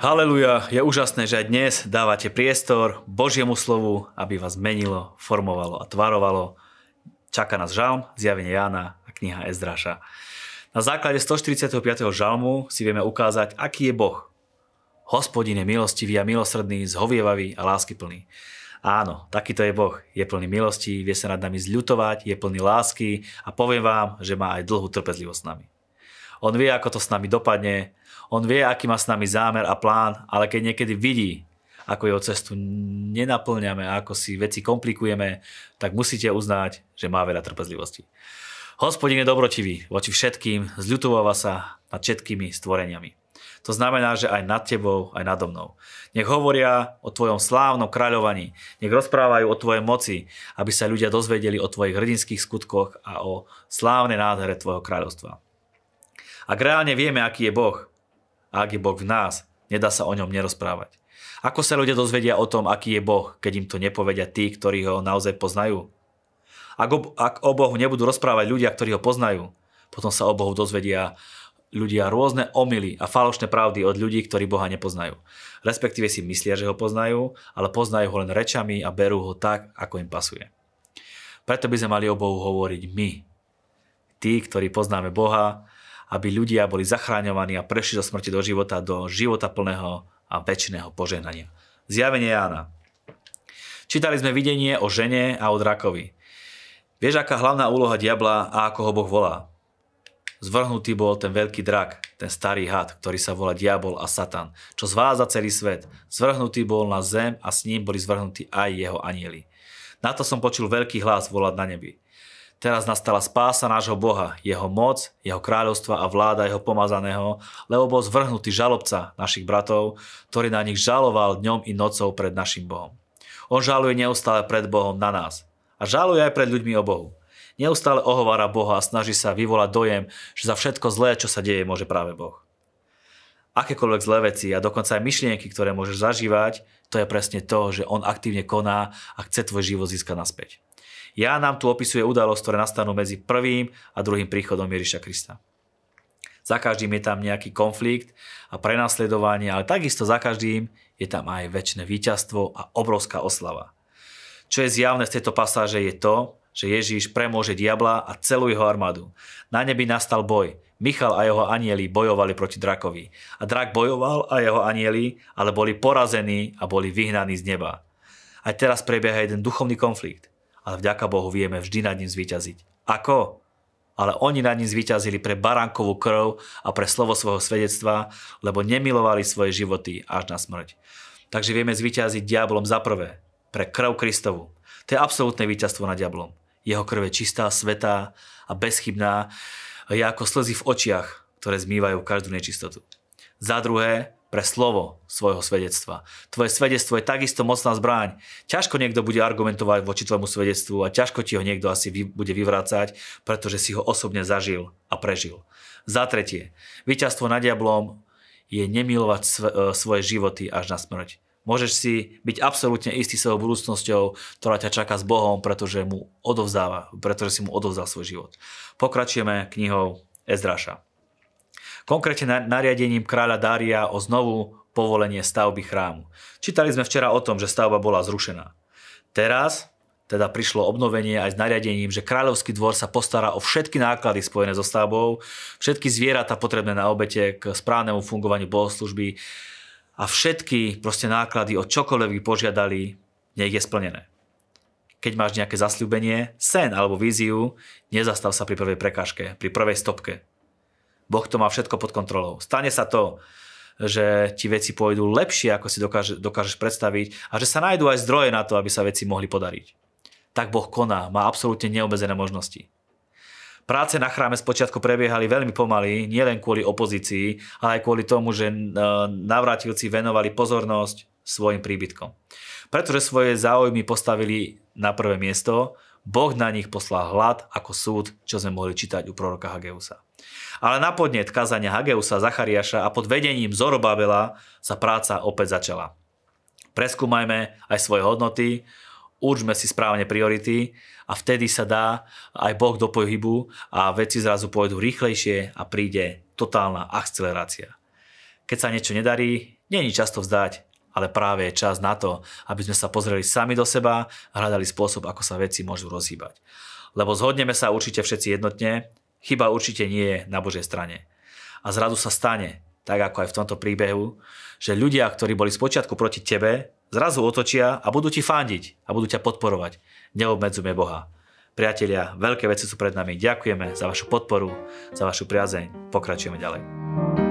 Haleluja, je úžasné, že aj dnes dávate priestor Božiemu slovu, aby vás menilo, formovalo a tvarovalo. Čaká nás žalm, zjavenie Jána a kniha Ezdraša. Na základe 145. žalmu si vieme ukázať, aký je Boh. Hospodin je milostivý a milosrdný, zhovievavý a láskyplný. Áno, takýto je Boh. Je plný milosti, vie sa nad nami zľutovať, je plný lásky a poviem vám, že má aj dlhú trpezlivosť s nami. On vie, ako to s nami dopadne, on vie, aký má s nami zámer a plán, ale keď niekedy vidí, ako jeho cestu nenaplňame ako si veci komplikujeme, tak musíte uznať, že má veľa trpezlivosti. Hospodin je dobrotivý voči všetkým, zľutováva sa nad všetkými stvoreniami. To znamená, že aj nad tebou, aj nado mnou. Nech hovoria o tvojom slávnom kráľovaní, nech rozprávajú o tvojej moci, aby sa ľudia dozvedeli o tvojich hrdinských skutkoch a o slávnej nádhere tvojho kráľovstva. Ak reálne vieme, aký je Boh, a ak je Boh v nás, nedá sa o ňom nerozprávať. Ako sa ľudia dozvedia o tom, aký je Boh, keď im to nepovedia tí, ktorí ho naozaj poznajú? Ak o, ak o Bohu nebudú rozprávať ľudia, ktorí ho poznajú, potom sa o Bohu dozvedia ľudia rôzne omily a falošné pravdy od ľudí, ktorí Boha nepoznajú. Respektíve si myslia, že ho poznajú, ale poznajú ho len rečami a berú ho tak, ako im pasuje. Preto by sme mali o Bohu hovoriť my. Tí, ktorí poznáme Boha, aby ľudia boli zachráňovaní a prešli zo smrti do života, do života plného a väčšného požehnania. Zjavenie Jána. Čítali sme videnie o žene a o drakovi. Vieš, aká hlavná úloha diabla a ako ho Boh volá? Zvrhnutý bol ten veľký drak, ten starý had, ktorý sa volá diabol a satan, čo zváza celý svet. Zvrhnutý bol na zem a s ním boli zvrhnutí aj jeho anieli. Na to som počul veľký hlas volať na nebi. Teraz nastala spása nášho Boha, jeho moc, jeho kráľovstva a vláda jeho pomazaného, lebo bol zvrhnutý žalobca našich bratov, ktorý na nich žaloval dňom i nocou pred našim Bohom. On žaluje neustále pred Bohom na nás a žaluje aj pred ľuďmi o Bohu. Neustále ohovára Boha a snaží sa vyvolať dojem, že za všetko zlé, čo sa deje, môže práve Boh. Akékoľvek zlé veci a dokonca aj myšlienky, ktoré môžeš zažívať, to je presne to, že on aktívne koná a chce tvoj život získať naspäť. Ja nám tu opisuje udalosť, ktoré nastanú medzi prvým a druhým príchodom Ježiša Krista. Za každým je tam nejaký konflikt a prenasledovanie, ale takisto za každým je tam aj väčšie víťazstvo a obrovská oslava. Čo je zjavné z tejto pasáže je to, že Ježíš premôže diabla a celú jeho armádu. Na nebi nastal boj. Michal a jeho anieli bojovali proti drakovi. A drak bojoval a jeho anieli, ale boli porazení a boli vyhnaní z neba. Aj teraz prebieha jeden duchovný konflikt ale vďaka Bohu vieme vždy nad ním zvíťaziť. Ako? Ale oni nad ním zvíťazili pre baránkovú krv a pre slovo svojho svedectva, lebo nemilovali svoje životy až na smrť. Takže vieme zvíťaziť diablom za prvé, pre krv Kristovu. To je absolútne víťazstvo nad diablom. Jeho krv je čistá, svetá a bezchybná, je ako slzy v očiach, ktoré zmývajú každú nečistotu. Za druhé, pre slovo svojho svedectva. Tvoje svedectvo je takisto mocná zbraň. Ťažko niekto bude argumentovať voči tvojmu svedectvu a ťažko ti ho niekto asi vy, bude vyvrácať, pretože si ho osobne zažil a prežil. Za tretie, víťazstvo nad diablom je nemilovať sve, svoje životy až na smrť. Môžeš si byť absolútne istý svojou budúcnosťou, ktorá ťa čaká s Bohom, pretože, mu odovzdáva, pretože si mu odovzdal svoj život. Pokračujeme knihou Ezdraša konkrétne nariadením kráľa Dária o znovu povolenie stavby chrámu. Čítali sme včera o tom, že stavba bola zrušená. Teraz teda prišlo obnovenie aj s nariadením, že kráľovský dvor sa postará o všetky náklady spojené so stavbou, všetky zvieratá potrebné na obete k správnemu fungovaniu bohoslužby a všetky proste náklady o čokoľvek požiadali, nech je splnené. Keď máš nejaké zasľúbenie, sen alebo víziu, nezastav sa pri prvej prekážke, pri prvej stopke. Boh to má všetko pod kontrolou. Stane sa to, že ti veci pôjdu lepšie, ako si dokáže, dokážeš predstaviť a že sa nájdú aj zdroje na to, aby sa veci mohli podariť. Tak Boh koná, má absolútne neobezené možnosti. Práce na chráme spočiatku prebiehali veľmi pomaly, nielen kvôli opozícii, ale aj kvôli tomu, že e, navrátilci venovali pozornosť svojim príbytkom. Pretože svoje záujmy postavili na prvé miesto, Boh na nich poslal hlad ako súd, čo sme mohli čítať u proroka Hageusa. Ale na podnet kazania Hageusa Zachariaša a pod vedením Zorobabela sa práca opäť začala. Preskúmajme aj svoje hodnoty, určme si správne priority a vtedy sa dá aj Boh do pohybu a veci zrazu pôjdu rýchlejšie a príde totálna akcelerácia. Keď sa niečo nedarí, je často vzdať, ale práve je čas na to, aby sme sa pozreli sami do seba a hľadali spôsob, ako sa veci môžu rozhýbať. Lebo zhodneme sa určite všetci jednotne, chyba určite nie je na Božej strane. A zrazu sa stane, tak ako aj v tomto príbehu, že ľudia, ktorí boli spočiatku proti tebe, zrazu otočia a budú ti fandiť a budú ťa podporovať. Neobmedzujme Boha. Priatelia, veľké veci sú pred nami. Ďakujeme za vašu podporu, za vašu priazeň. Pokračujeme ďalej.